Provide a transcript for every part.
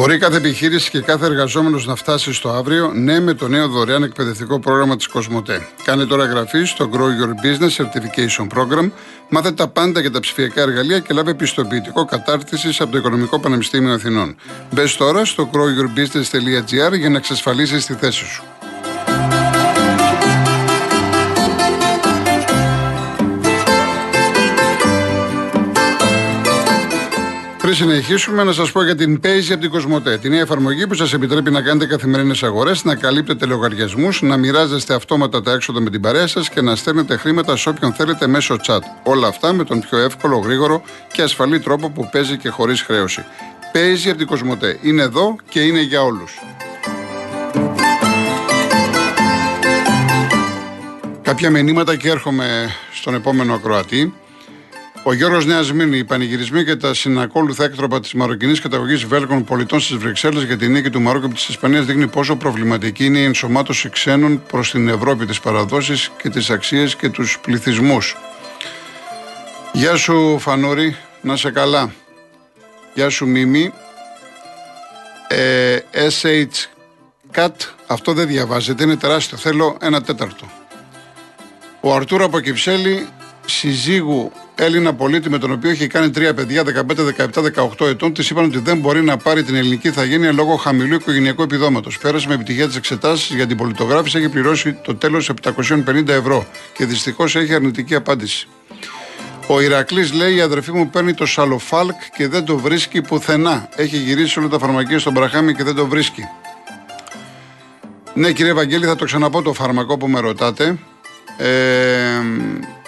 Μπορεί κάθε επιχείρηση και κάθε εργαζόμενος να φτάσει στο αύριο, ναι, με το νέο δωρεάν εκπαιδευτικό πρόγραμμα της Κοσμοτέ. Κάνε τώρα εγγραφή στο Grow Your Business Certification Program, μάθε τα πάντα για τα ψηφιακά εργαλεία και λάβε πιστοποιητικό κατάρτισης από το Οικονομικό Πανεπιστήμιο Αθηνών. Μπες τώρα στο growyourbusiness.gr για να εξασφαλίσεις τη θέση σου. Πριν συνεχίσουμε, να σας πω για την Paisy από την Κοσμοτέ. Την νέα εφαρμογή που σας επιτρέπει να κάνετε καθημερινές αγορές, να καλύπτετε λογαριασμούς, να μοιράζεστε αυτόματα τα έξοδα με την παρέα σας και να στέλνετε χρήματα σε όποιον θέλετε μέσω chat. Όλα αυτά με τον πιο εύκολο, γρήγορο και ασφαλή τρόπο που παίζει και χωρίς χρέωση. Paisy από την Κοσμοτέ. Είναι εδώ και είναι για όλους. Κάποια μηνύματα και έρχομαι στον επόμενο ακροατή. Ο Γιώργος Νέας Μήνη, οι πανηγυρισμοί και τα συνακόλουθα έκτροπα της μαροκινής καταγωγής Βέλγων πολιτών στις Βρυξέλλες για την νίκη του Μαρόκου και της Ισπανίας δείχνει πόσο προβληματική είναι η ενσωμάτωση ξένων προς την Ευρώπη, τις παραδόσεις και τις αξίες και τους πληθυσμούς. Γεια σου Φανούρη, να σε καλά. Γεια σου Μίμη. Ε, SH Cat, αυτό δεν διαβάζεται, είναι τεράστιο. Θέλω ένα τέταρτο. Ο Αρτούρο από Κυψέλη, συζύγου Έλληνα πολίτη με τον οποίο έχει κάνει τρία παιδιά, 15, 17, 18 ετών, της είπαν ότι δεν μπορεί να πάρει την ελληνική ηθαγένεια λόγω χαμηλού οικογενειακού επιδόματος. Πέρασε με επιτυχία τις εξετάσεις για την πολιτογράφηση, έχει πληρώσει το τέλος 750 ευρώ και δυστυχώς έχει αρνητική απάντηση. Ο Ηρακλής λέει: Η αδερφή μου παίρνει το σαλοφάλκ και δεν το βρίσκει πουθενά. Έχει γυρίσει όλα τα φαρμακεία στον Μπραχάμι και δεν το βρίσκει. Ναι, κύριε Βαγγέλη, θα το ξαναπώ το φάρμακο που με ρωτάτε. Ε, η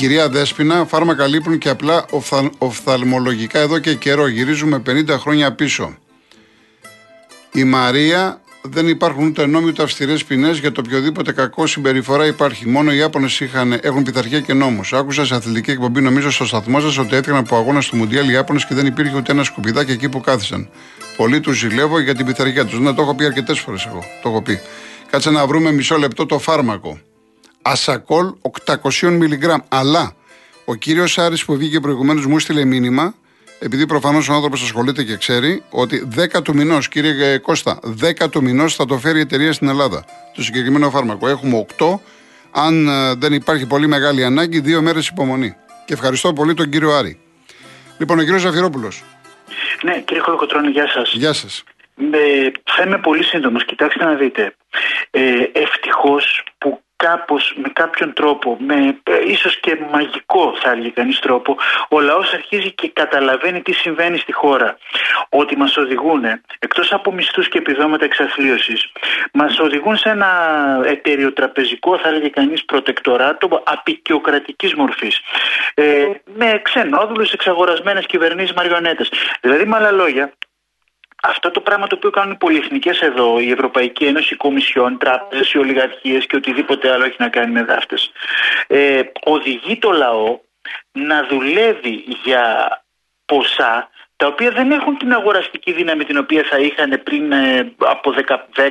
κυρία Δέσποινα, φάρμακα λείπουν και απλά οφθαλ, οφθαλμολογικά εδώ και καιρό. Γυρίζουμε 50 χρόνια πίσω. Η Μαρία δεν υπάρχουν ούτε νόμοι ούτε αυστηρές ποινές για το οποιοδήποτε κακό συμπεριφορά υπάρχει. Μόνο οι Ιάπωνες έχουν πειθαρχία και νόμους. Άκουσα σε αθλητική εκπομπή, νομίζω στο σταθμό σας, ότι έφυγαν από αγώνα του Μουντιάλ οι Ιάπωνες και δεν υπήρχε ούτε ένα σκουπιδάκι εκεί που κάθισαν. Πολύ τους ζηλεύω για την πειθαρχία τους. Ναι, το έχω πει αρκετές φορές εγώ. Το έχω πει. Κάτσε να βρούμε μισό λεπτό το φάρμακο. Ασακόλ 800 μιλιγκράμμ. Αλλά ο κύριος Άρης που βγήκε προηγουμένως μου στείλε μήνυμα, επειδή προφανώς ο άνθρωπος ασχολείται και ξέρει, ότι 10 του μηνός, κύριε Κώστα, 10 του μηνός θα το φέρει η εταιρεία στην Ελλάδα. Το συγκεκριμένο φάρμακο. Έχουμε 8. Αν ε, δεν υπάρχει πολύ μεγάλη ανάγκη, δύο μέρες υπομονή. Και ευχαριστώ πολύ τον κύριο Άρη. Λοιπόν, ο κύριος Ζαφυρόπουλος. Ναι, κύριε Χολοκοτρόνη, γεια σας. Γεια σας. Ε, θα είμαι πολύ σύντομος. Κοιτάξτε να δείτε. Ε, Ευτυχώς που κάπως με κάποιον τρόπο, με ε, ίσως και μαγικό θα έλεγε κανείς τρόπο, ο λαός αρχίζει και καταλαβαίνει τι συμβαίνει στη χώρα. Ότι μας οδηγούν, εκτός από μισθούς και επιδόματα εξαθλίωσης, μας οδηγούν σε ένα εταιριοτραπεζικό θα έλεγε κανείς προτεκτοράτο απεικιοκρατικής μορφής. Ε, με ξενόδουλους εξαγορασμένες κυβερνήσεις μαριονέτες. Δηλαδή με άλλα λόγια, αυτό το πράγμα το οποίο κάνουν οι πολυεθνικές εδώ, η Ευρωπαϊκή Ένωση, οι Κομισιόν, τράπεζες, οι ολιγαρχίες και οτιδήποτε άλλο έχει να κάνει με δάφτες, ε, οδηγεί το λαό να δουλεύει για ποσά τα οποία δεν έχουν την αγοραστική δύναμη την οποία θα είχαν πριν ε, από 10-20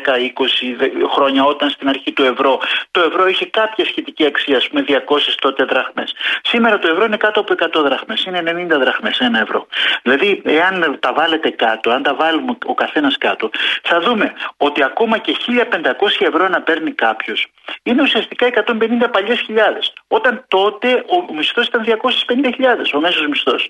χρόνια όταν στην αρχή του ευρώ το ευρώ είχε κάποια σχετική αξία, ας πούμε 200 τότε δραχμές. Σήμερα το ευρώ είναι κάτω από 100 δραχμές, είναι 90 δραχμές ένα ευρώ. Δηλαδή εάν τα βάλετε κάτω, αν τα βάλουμε ο καθένας κάτω, θα δούμε ότι ακόμα και 1500 ευρώ να παίρνει κάποιος είναι ουσιαστικά 150 παλιές χιλιάδες. Όταν τότε ο μισθός ήταν 250.000, ο μέσος μισθός.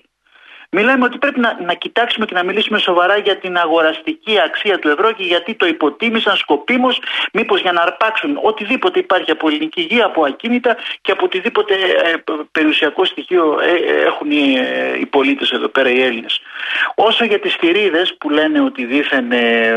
Μιλάμε ότι πρέπει να, να κοιτάξουμε και να μιλήσουμε σοβαρά για την αγοραστική αξία του ευρώ και γιατί το υποτίμησαν σκοπίμως, μήπως για να αρπάξουν οτιδήποτε υπάρχει από ελληνική γη, από ακίνητα και από οτιδήποτε ε, περιουσιακό στοιχείο ε, ε, έχουν οι, οι πολίτες εδώ πέρα, οι Έλληνες. Όσο για τις θηρίδες που λένε ότι δήθεν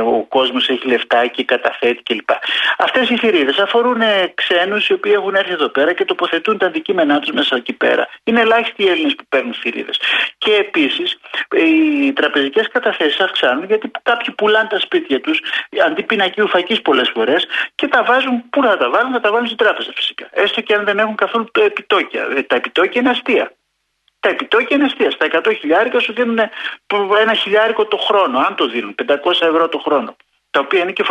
ο κόσμος έχει λεφτά και καταθέτει κλπ. Αυτές οι θηρίδες αφορούν ξένους οι οποίοι έχουν έρθει εδώ πέρα και τοποθετούν τα αντικείμενά τους μέσα εκεί πέρα. Είναι ελάχιστοι οι Έλληνες που παίρνουν θηρίδες. Και επίσης οι τραπεζικές καταθέσεις αυξάνουν γιατί κάποιοι πουλάνε τα σπίτια τους αντί πινακίου φακής πολλές φορές και τα βάζουν. Πού να τα βάλουν, να τα βάλουν στην τράπεζα φυσικά. Έστω και αν δεν έχουν καθόλου το επιτόκια. Ε, τα επιτόκια είναι αστεία. Τα επιτόκια είναι αστεία. Στα 100 χιλιάρικα σου δίνουν ένα χιλιάρικο το χρόνο, αν το δίνουν, 500 ευρώ το χρόνο. Τα οποία είναι και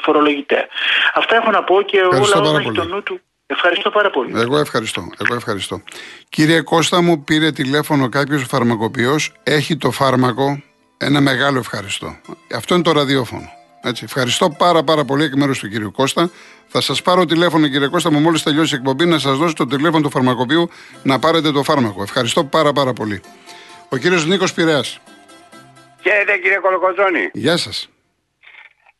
φορολογητέα. Αυτά έχω να πω και ο λαό έχει το νου του Ευχαριστώ πάρα πολύ. Εγώ ευχαριστώ. Εγώ ευχαριστώ. Κύριε Κώστα μου πήρε τηλέφωνο κάποιος φαρμακοποιός, έχει το φάρμακο, Ένα μεγάλο ευχαριστώ. Αυτό είναι το ραδιόφωνο. Έτσι. Ευχαριστώ πάρα πάρα πολύ εκ μέρους του κύριου Κώστα. Θα σας πάρω τηλέφωνο, κύριε Κώστα, μου μόλις τελειώσει η εκπομπή, να σας δώσω το τηλέφωνο του φαρμακοποιού να πάρετε το φάρμακο. Ευχαριστώ πάρα πάρα πολύ. Ο κύριος Νίκος Πειραιάς. Χαίρετε κύριε Κολοκοτζόνη. Γεια σας.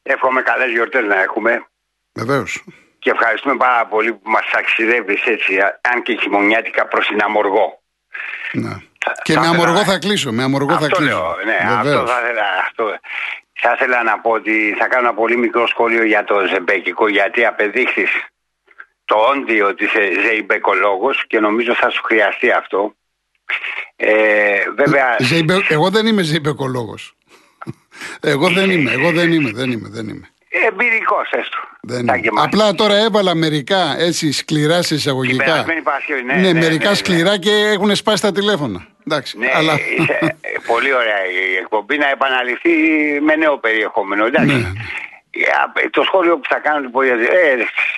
Εύχομαι καλές γιορτές να έχουμε. Βεβαίως. Και ευχαριστούμε πάρα πολύ που μας ταξιδεύεις έτσι, αν και χειμωνιάτικα προς την Αμοργό. Ναι. Και θα με αμοργό θα κλείσω. Με αμοργό αυτό θα κλείσω. Λέω, ναι, αυτό θα ήθελα. Αυτό. Θα ήθελα να πω ότι θα κάνω ένα πολύ μικρό σχόλιο για το ζεμπέκικο γιατί απεδείχθης το όντιο ότι είσαι ζεϊμπεκολόγος και νομίζω θα σου χρειαστεί αυτό. Ε, βέβαια... Ζεϊμπε... Εγώ δεν είμαι ζεϊμπεκολόγος. εγώ δεν είμαι, εγώ δεν είμαι, δεν είμαι, δεν είμαι. Εμπειρικός έστω. Δεν Απλά τώρα έβαλα μερικά έτσι σκληρά σε εισαγωγικά. Ναι, ναι, ναι, μερικά ναι, ναι, σκληρά και έχουν σπάσει τα τηλέφωνα. Εντάξει, ναι, αλλά... είσαι, πολύ ωραία η εκπομπή να επαναληφθεί με νέο περιεχόμενο. Εντάξει. Ναι. Το σχόλιο που θα κάνω λοιπόν ε,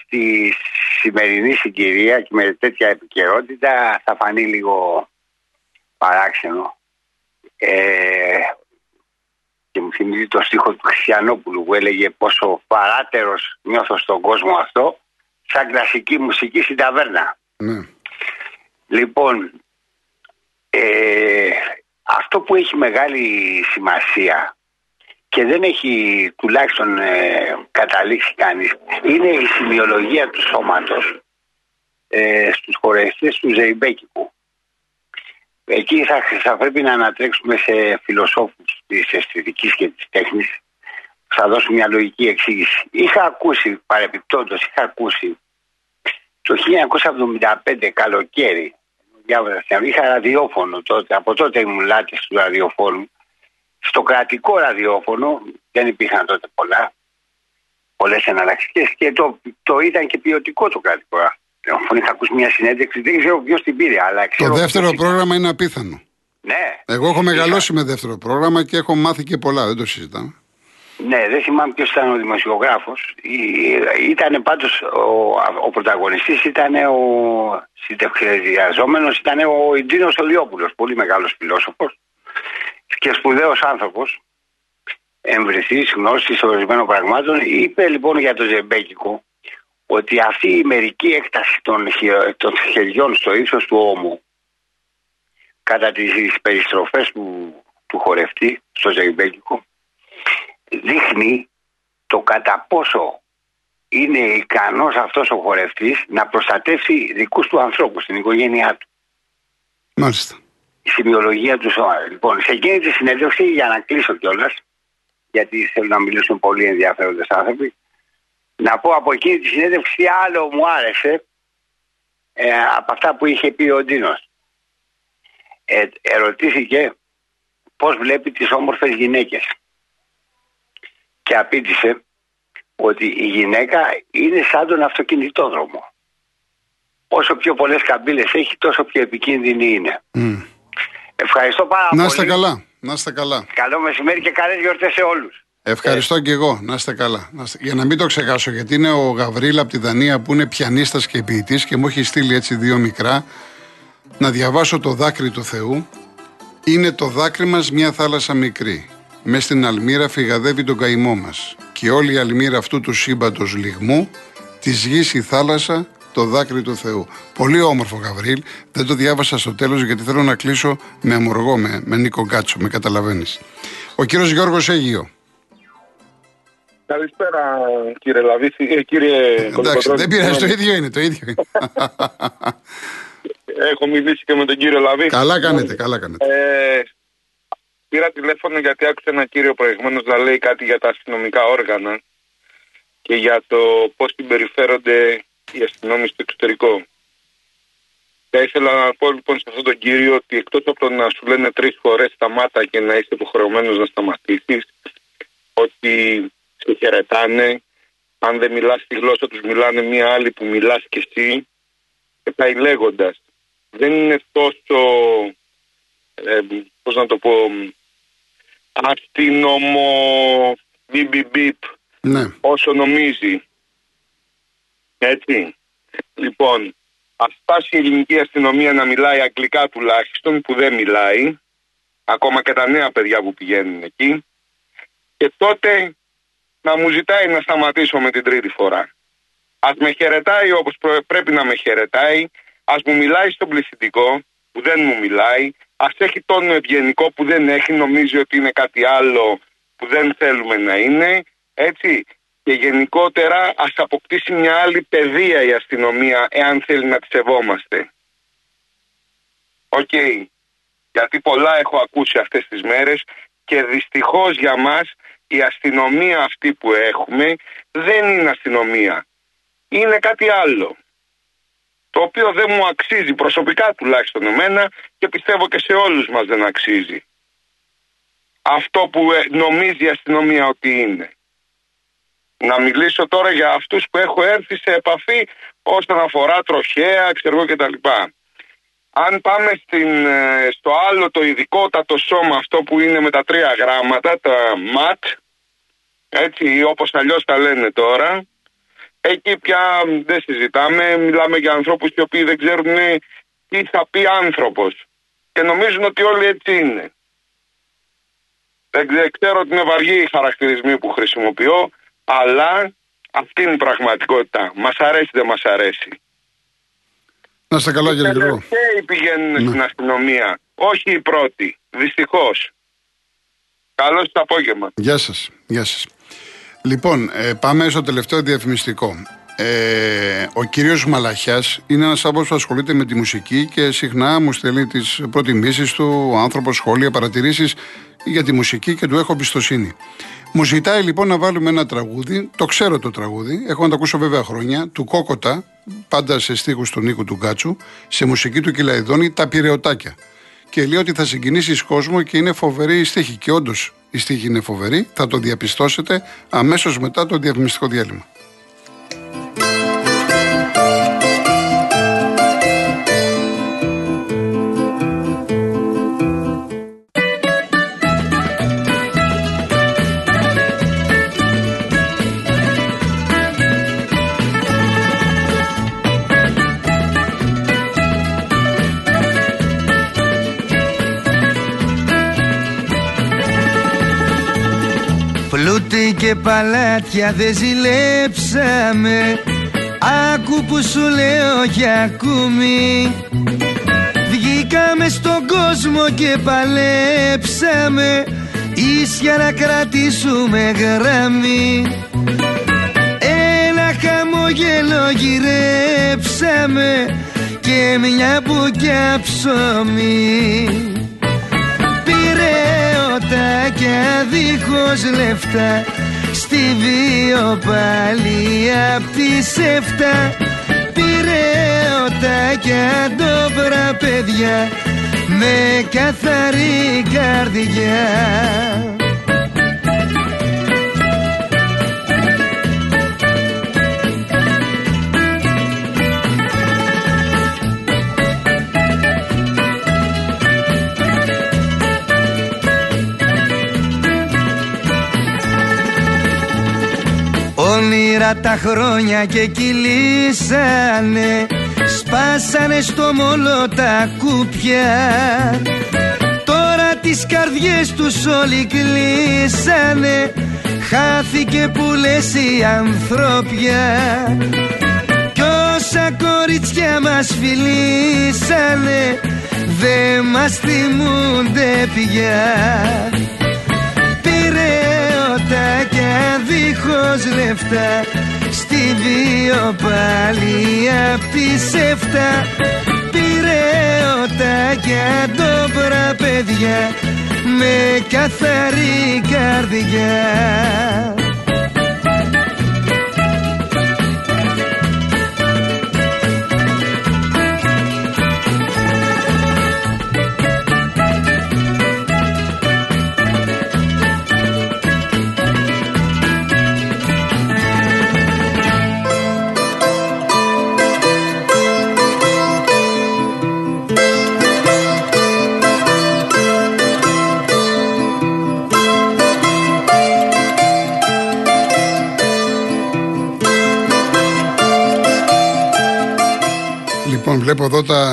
στη σημερινή συγκυρία και με τέτοια επικαιρότητα θα φανεί λίγο παράξενο. Ε, και μου θυμίζει το στίχο του Χριστιανόπουλου που έλεγε πόσο παράτερος νιώθω στον κόσμο αυτό σαν κλασική μουσική στην ταβέρνα. Ναι. Λοιπόν, ε, αυτό που έχει μεγάλη σημασία και δεν έχει τουλάχιστον ε, καταλήξει κανείς είναι η σημειολογία του σώματος ε, στους χορευτές του Ζεϊμπέκικου. Εκεί θα, θα πρέπει να ανατρέξουμε σε φιλοσόφους της αισθητικής και της τέχνης θα δώσω μια λογική εξήγηση. Είχα ακούσει, παρεπιπτόντως, είχα ακούσει το 1975 καλοκαίρι διάβαζα είχα ραδιόφωνο τότε, από τότε ήμουν λάτης του ραδιοφώνου. Στο κρατικό ραδιόφωνο δεν υπήρχαν τότε πολλά, πολλές εναλλακτικές και το, το ήταν και ποιοτικό το κρατικό ραδιόφωνο. Είχα ακούσει μια συνέντευξη, δεν ξέρω ποιος την πήρε. Αλλά το δεύτερο πρόγραμμα είναι απίθανο. Ναι. Εγώ έχω μεγαλώσει με δεύτερο πρόγραμμα και έχω μάθει και πολλά, δεν το συζητάμε. Ναι, δεν θυμάμαι ποιος ήταν ο δημοσιογράφος. Ήταν πάντως ο, ο πρωταγωνιστής, ήταν ο συντευχιαζόμενο, ήταν ο Ιντζίνο Ολιόπουλος. Πολύ μεγάλος φιλόσοφος και σπουδαίος άνθρωπος. Εμβρηθής, γνώση ορισμένων πραγμάτων. Είπε λοιπόν για το Ζεμπέκικο ότι αυτή η μερική έκταση των, των χεριών στο ύψος του ώμου κατά τις περιστροφές του, του χορευτή στο Ζεμπέκικο δείχνει το κατά πόσο είναι ικανός αυτός ο χορευτής να προστατεύσει δικούς του ανθρώπους στην οικογένειά του. Μάλιστα. Η σημειολογία του σώμα. Λοιπόν, σε εκείνη τη συνέντευξη, για να κλείσω κιόλας, γιατί θέλω να μιλήσουν πολύ ενδιαφέροντες άνθρωποι, να πω από εκείνη τη συνέντευξη τι άλλο μου άρεσε ε, από αυτά που είχε πει ο Ντίνος. Ε, ερωτήθηκε πώς βλέπει τις όμορφες γυναίκες και απήντησε ότι η γυναίκα είναι σαν τον αυτοκινητόδρομο. Όσο πιο πολλές καμπύλες έχει τόσο πιο επικίνδυνη είναι. Ευχαριστώ πάρα πολύ. Να είστε καλά. Να είστε καλά. Καλό μεσημέρι και καλές γιορτές σε όλους. Ευχαριστώ ε. και εγώ. Να είστε καλά. Για να μην το ξεχάσω, γιατί είναι ο Γαβρίλα από τη Δανία που είναι πιανίστας και ποιητής και μου έχει στείλει έτσι δύο μικρά να διαβάσω το δάκρυ του Θεού. Είναι το δάκρυ μας μια θάλασσα μικρή μες στην αλμύρα φυγαδεύει τον καημό μας. Και όλη η αλμύρα αυτού του σύμπαντος λιγμού, της γης η θάλασσα, το δάκρυ του Θεού. Πολύ όμορφο, Γαβρίλ. Δεν το διάβασα στο τέλος γιατί θέλω να κλείσω με αμοργό, με, με Νίκο Γκάτσο, με καταλαβαίνεις. Ο κύριος Γιώργος Αίγιο. Καλησπέρα κύριε Λαβίθη, ε, κύριε Εντάξει, δεν πειράζει, το ίδιο είναι, το ίδιο είναι. Έχω μιλήσει και με τον κύριο Λαβίθη. Καλά κάνετε, καλά κάνετε. Ε, Πήρα τηλέφωνο γιατί άκουσα ένα κύριο προηγουμένως να λέει κάτι για τα αστυνομικά όργανα και για το πώς συμπεριφέρονται οι αστυνόμοι στο εξωτερικό. Θα ήθελα να πω λοιπόν σε αυτόν τον κύριο ότι εκτός από το να σου λένε τρεις φορές σταμάτα και να είσαι υποχρεωμένος να σταματήσεις, ότι σε χαιρετάνε, αν δεν μιλάς τη γλώσσα τους, μιλάνε μία άλλη που μιλάς κι εσύ, και πάει λέγοντα. Δεν είναι τόσο. Ε, πώς να το πω, αστυνομο μπιπ ναι. όσο νομίζει. Έτσι. Λοιπόν, α φτάσει η ελληνική αστυνομία να μιλάει αγγλικά τουλάχιστον που δεν μιλάει ακόμα και τα νέα παιδιά που πηγαίνουν εκεί. Και τότε να μου ζητάει να σταματήσω με την τρίτη φορά. Ας με χαιρετάει όπως πρέπει να με χαιρετάει, ας μου μιλάει στον πληθυντικό που δεν μου μιλάει, ας έχει τόνο ευγενικό που δεν έχει, νομίζει ότι είναι κάτι άλλο που δεν θέλουμε να είναι, έτσι. Και γενικότερα ας αποκτήσει μια άλλη παιδεία η αστυνομία εάν θέλει να τη σεβόμαστε. Οκ. Γιατί πολλά έχω ακούσει αυτές τις μέρες και δυστυχώς για μας η αστυνομία αυτή που έχουμε δεν είναι αστυνομία. Είναι κάτι άλλο. Το οποίο δεν μου αξίζει προσωπικά τουλάχιστον εμένα και πιστεύω και σε όλους μας δεν αξίζει. Αυτό που ε, νομίζει η αστυνομία ότι είναι. Να μιλήσω τώρα για αυτούς που έχω έρθει σε επαφή όσον αφορά τροχέα, ξέρω και τα λοιπά. Αν πάμε στην, ε, στο άλλο το ειδικότατο σώμα αυτό που είναι με τα τρία γράμματα, τα ΜΑΤ, έτσι όπως αλλιώς τα λένε τώρα, εκεί πια δεν συζητάμε, μιλάμε για ανθρώπους οι οποίοι δεν ξέρουν τι θα πει άνθρωπος και νομίζουν ότι όλοι έτσι είναι. Δεν ξέρω ότι είναι βαριοί οι χαρακτηρισμοί που χρησιμοποιώ, αλλά αυτή είναι η πραγματικότητα. Μας αρέσει, δεν μας αρέσει. Να είστε καλά, κύριε Γιώργο. Και πηγαίνουν ναι. στην αστυνομία. Όχι οι πρώτοι. Δυστυχώς. Καλό σα απόγευμα. Γεια σας. Γεια σας. Λοιπόν, ε, πάμε στο τελευταίο διαφημιστικό. Ε, ο κύριος Μαλαχιάς είναι ένας άνθρωπος που ασχολείται με τη μουσική και συχνά μου στέλνει τις προτιμήσεις του, ο άνθρωπος σχόλια, παρατηρήσεις για τη μουσική και του έχω εμπιστοσύνη. Μου ζητάει λοιπόν να βάλουμε ένα τραγούδι, το ξέρω το τραγούδι, έχω να το ακούσω βέβαια χρόνια, του Κόκοτα, πάντα σε στίχους του Νίκου του Γκάτσου, σε μουσική του Κυλαϊδόνη, τα πυρεωτάκια. Και λέει ότι θα συγκινήσει κόσμο και είναι φοβερή η στίχη. Και όντως η στίχη είναι φοβερή, θα το διαπιστώσετε αμέσως μετά το διαφημιστικό διάλειμμα. Παλάτια δεν ζηλέψαμε. Άκου που σου λέω για ακούμη Βγήκαμε στον κόσμο και παλέψαμε. Ίσια να κρατήσουμε γραμμή. Ένα χαμόγελο γυρέψαμε Και μια μπουκιά ψωμί. Πυρεωτάκια δίχως λεφτά Στη πάλι απ' τις εφτά. Πυρεωτάκια ντόπρα παιδιά Με καθαρή καρδιά Όνειρα τα χρόνια και κυλήσανε Σπάσανε στο μόλο τα κούπια Τώρα τις καρδιές τους όλοι κλείσανε Χάθηκε που λες η ανθρώπια Κι όσα κοριτσιά μας φιλήσανε Δε μας θυμούνται πια δίχως λεφτά Στη βίο πάλι απ' τις εφτά. Πυρεωτάκια ντόπρα παιδιά Με καθαρή καρδιά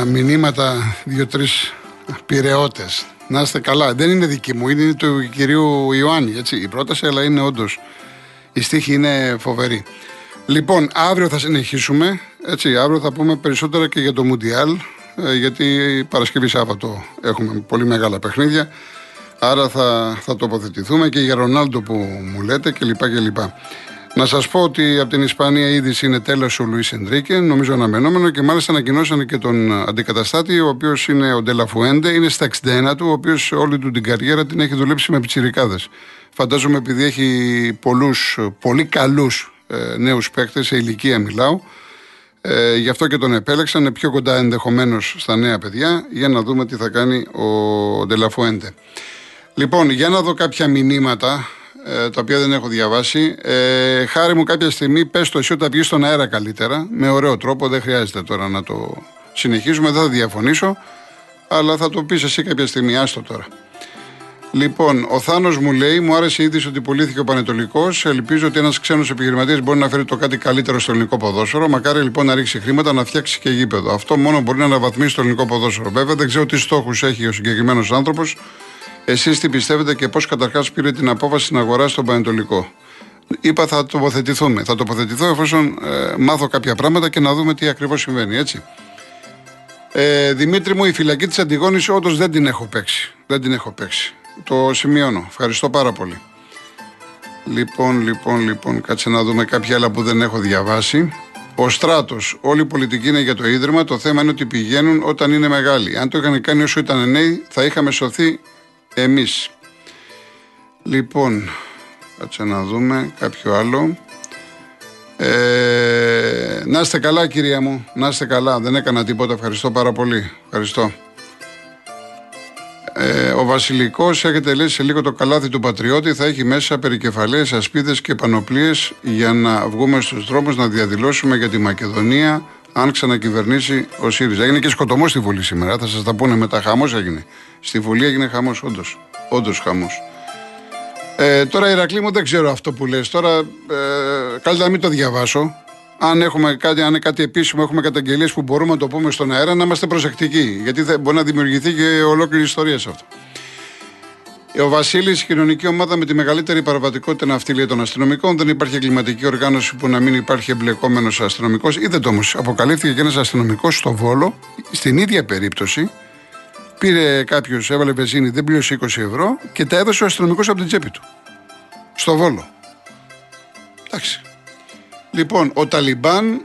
μηνύματα δύο-τρεις πυρεώτες. Να είστε καλά. Δεν είναι δική μου, είναι του κυρίου Ιωάννη. Έτσι, η πρόταση, αλλά είναι όντως. Η στίχη είναι φοβερή. Λοιπόν, αύριο θα συνεχίσουμε. Έτσι, αύριο θα πούμε περισσότερα και για το Μουντιάλ. ε, Γιατί Παρασκευή Σάββατο έχουμε πολύ μεγάλα παιχνίδια. Άρα θα, θα τοποθετηθούμε και για Ρονάλντο που μου λέτε κλπ. κλπ. Να σας πω ότι από την Ισπανία η είδηση είναι τέλος ο Λουίς Ενδρίκε, νομίζω αναμενόμενο και μάλιστα ανακοινώσανε και τον αντικαταστάτη, ο οποίος είναι ο Ντελαφουέντε, είναι στα 61 του, ο οποίος όλη του την καριέρα την έχει δουλέψει με πιτσιρικάδες. Φαντάζομαι επειδή έχει πολλούς, πολύ καλούς ε, νέους παίκτες, σε ηλικία μιλάω. Ε, γι' αυτό και τον επέλεξαν, είναι πιο κοντά ενδεχομένως στα νέα παιδιά, για να δούμε τι θα κάνει ο Ντελαφουέντε. Λοιπόν, για να δω κάποια μηνύματα ε, τα οποία δεν έχω διαβάσει. Ε, χάρη μου κάποια στιγμή, πες το εσύ όταν βγει στον αέρα καλύτερα, με ωραίο τρόπο, δεν χρειάζεται τώρα να το συνεχίσουμε, δεν θα διαφωνήσω, αλλά θα το πεις εσύ κάποια στιγμή, άστο τώρα. Λοιπόν, ο Θάνος μου λέει: Μου άρεσε η είδηση ότι πουλήθηκε ο Πανετολικός. Ελπίζω ότι ένας ξένος επιχειρηματίας μπορεί να φέρει το κάτι καλύτερο στο ελληνικό ποδόσφαιρο. Μακάρι λοιπόν να ρίξει χρήματα να φτιάξει και γήπεδο. Αυτό μόνο μπορεί να αναβαθμίσει το ελληνικό ποδόσφαιρο. Βέβαια, δεν ξέρω τι στόχους έχει ο συγκεκριμένος άνθρωπος. Εσείς τι πιστεύετε και πώς καταρχάς πήρε την απόφαση να αγοράσει τον Πανετολικό; Είπα θα τοποθετηθούμε. Θα τοποθετηθώ εφόσον ε, μάθω κάποια πράγματα και να δούμε τι ακριβώς συμβαίνει, έτσι. Ε, Δημήτρη μου, η φυλακή της Αντιγόνης όντως δεν την έχω παίξει. Δεν την έχω παίξει. Το σημειώνω. Ευχαριστώ πάρα πολύ. Λοιπόν, λοιπόν, λοιπόν, κάτσε να δούμε κάποια άλλα που δεν έχω διαβάσει. Ο στράτος. Όλη η πολιτική είναι για το ίδρυμα. Το θέμα είναι ότι πηγαίνουν όταν είναι μεγάλοι. Αν το είχαν κάνει όσο ήταν νέοι, θα είχαμε σωθεί εμείς. Λοιπόν, κάτσε να δούμε κάποιο άλλο. Ε, να είστε καλά, κυρία μου. Να είστε καλά. Δεν έκανα τίποτα. Ευχαριστώ πάρα πολύ. Ευχαριστώ. Ε, ο Βασιλικός έχετε λέσει σε λίγο το καλάθι του Πατριώτη. Θα έχει μέσα περικεφαλαίες, ασπίδες και πανοπλίες για να βγούμε στους δρόμους να διαδηλώσουμε για τη Μακεδονία αν ξανακυβερνήσει ο ΣΥΡΙΖΑ. Έγινε και σκοτωμός στη Βουλή σήμερα. Θα σας τα πούνε μετά. Χαμός έγινε. Στη Βουλή έγινε χαμός, όντως. Όντως χαμός. Ε, τώρα, Ηρακλή μου, δεν ξέρω αυτό που λες. Τώρα, ε, καλύτερα να μην το διαβάσω. Αν, έχουμε κάτι, αν είναι κάτι επίσημο, έχουμε καταγγελίες που μπορούμε να το πούμε στον αέρα, να είμαστε προσεκτικοί. Γιατί δεν, μπορεί να δημιουργηθεί και ολόκληρη ιστορία σε αυτό. Ε, Ο Βασίλης, η κοινωνική ομάδα με τη μεγαλύτερη παραβατικότητα είναι αυτή λέει, των αστυνομικών. Δεν υπάρχει εγκληματική οργάνωση που να μην υπάρχει εμπλεκόμενος αστυνομικός. Είδατε όμως, αποκαλύφθηκε και ένας αστυνομικός στο Βόλο, στην ίδια περίπτωση. Πήρε κάποιος, έβαλε βενζίνη, δεν πλήρωσε 20 ευρώ και τα έδωσε ο αστυνομικός από την τσέπη του. Στο Βόλο. Εντάξει. Λοιπόν, ο Ταλιμπάν,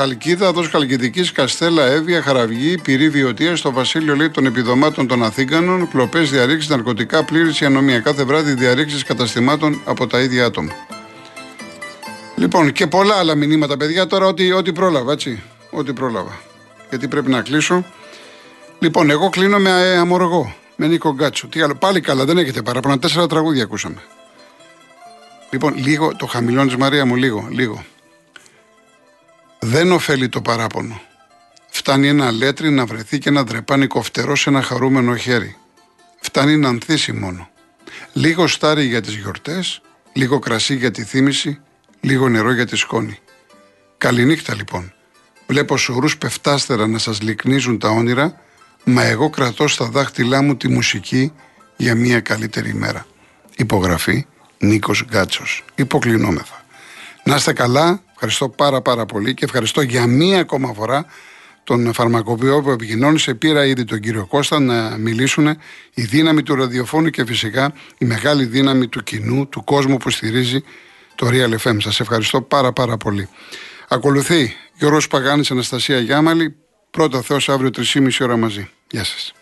Χαλκίδα, δό Χαλκιδικής, Καστέλα, Εύβοια, Χαραυγή, Πυρή, Βιωτία, στο βασίλειο λέει των επιδομάτων των Αθήγανων, κλοπές, διαρρήξεις, ναρκωτικά, πλήρηση, ανομία. Κάθε βράδυ διαρρήξεις καταστημάτων από τα ίδια άτομα. Λοιπόν, και πολλά άλλα μηνύματα, παιδιά, τώρα ό,τι, ό,τι πρόλαβα, έτσι. Ό,τι πρόλαβα. Γιατί πρέπει να κλείσω. Λοιπόν, εγώ κλείνω με ε, αμοργό. Με Νίκο Γκάτσο. Τι άλλο, πάλι καλά, δεν έχετε παράπονα. Τέσσερα τραγούδια ακούσαμε. Λοιπόν, λίγο, το χαμηλώνεις Μαρία μου, λίγο, λίγο. Δεν ωφέλει το παράπονο. Φτάνει ένα λέτρι να βρεθεί και να δρεπάνει κοφτερό σε ένα χαρούμενο χέρι. Φτάνει να ανθίσει μόνο. Λίγο στάρι για τις γιορτές, λίγο κρασί για τη θύμηση, λίγο νερό για τη σκόνη. Καληνύχτα λοιπόν. Βλέπω σωρούς πεφτάστερα να σας λυκνίζουν τα όνειρα, μα εγώ κρατώ στα δάχτυλά μου τη μουσική για μια καλύτερη μέρα. Υπογραφή Νίκος Γκάτσος. Υποκλεινόμεθα. Να είστε καλά, ευχαριστώ πάρα πάρα πολύ και ευχαριστώ για μία ακόμα φορά τον φαρμακοποιό που επικοινώνησε. Πήρα ήδη τον κύριο Κώστα να μιλήσουν η δύναμη του ραδιοφώνου και φυσικά η μεγάλη δύναμη του κοινού, του κόσμου που στηρίζει το Real FM. Σας ευχαριστώ πάρα πάρα πολύ. Ακολουθεί Γιώργος Παγάνης, Αναστασία Γιάμαλη. Πρώτα Θεός αύριο 3,5 ώρα μαζί. Γεια σας.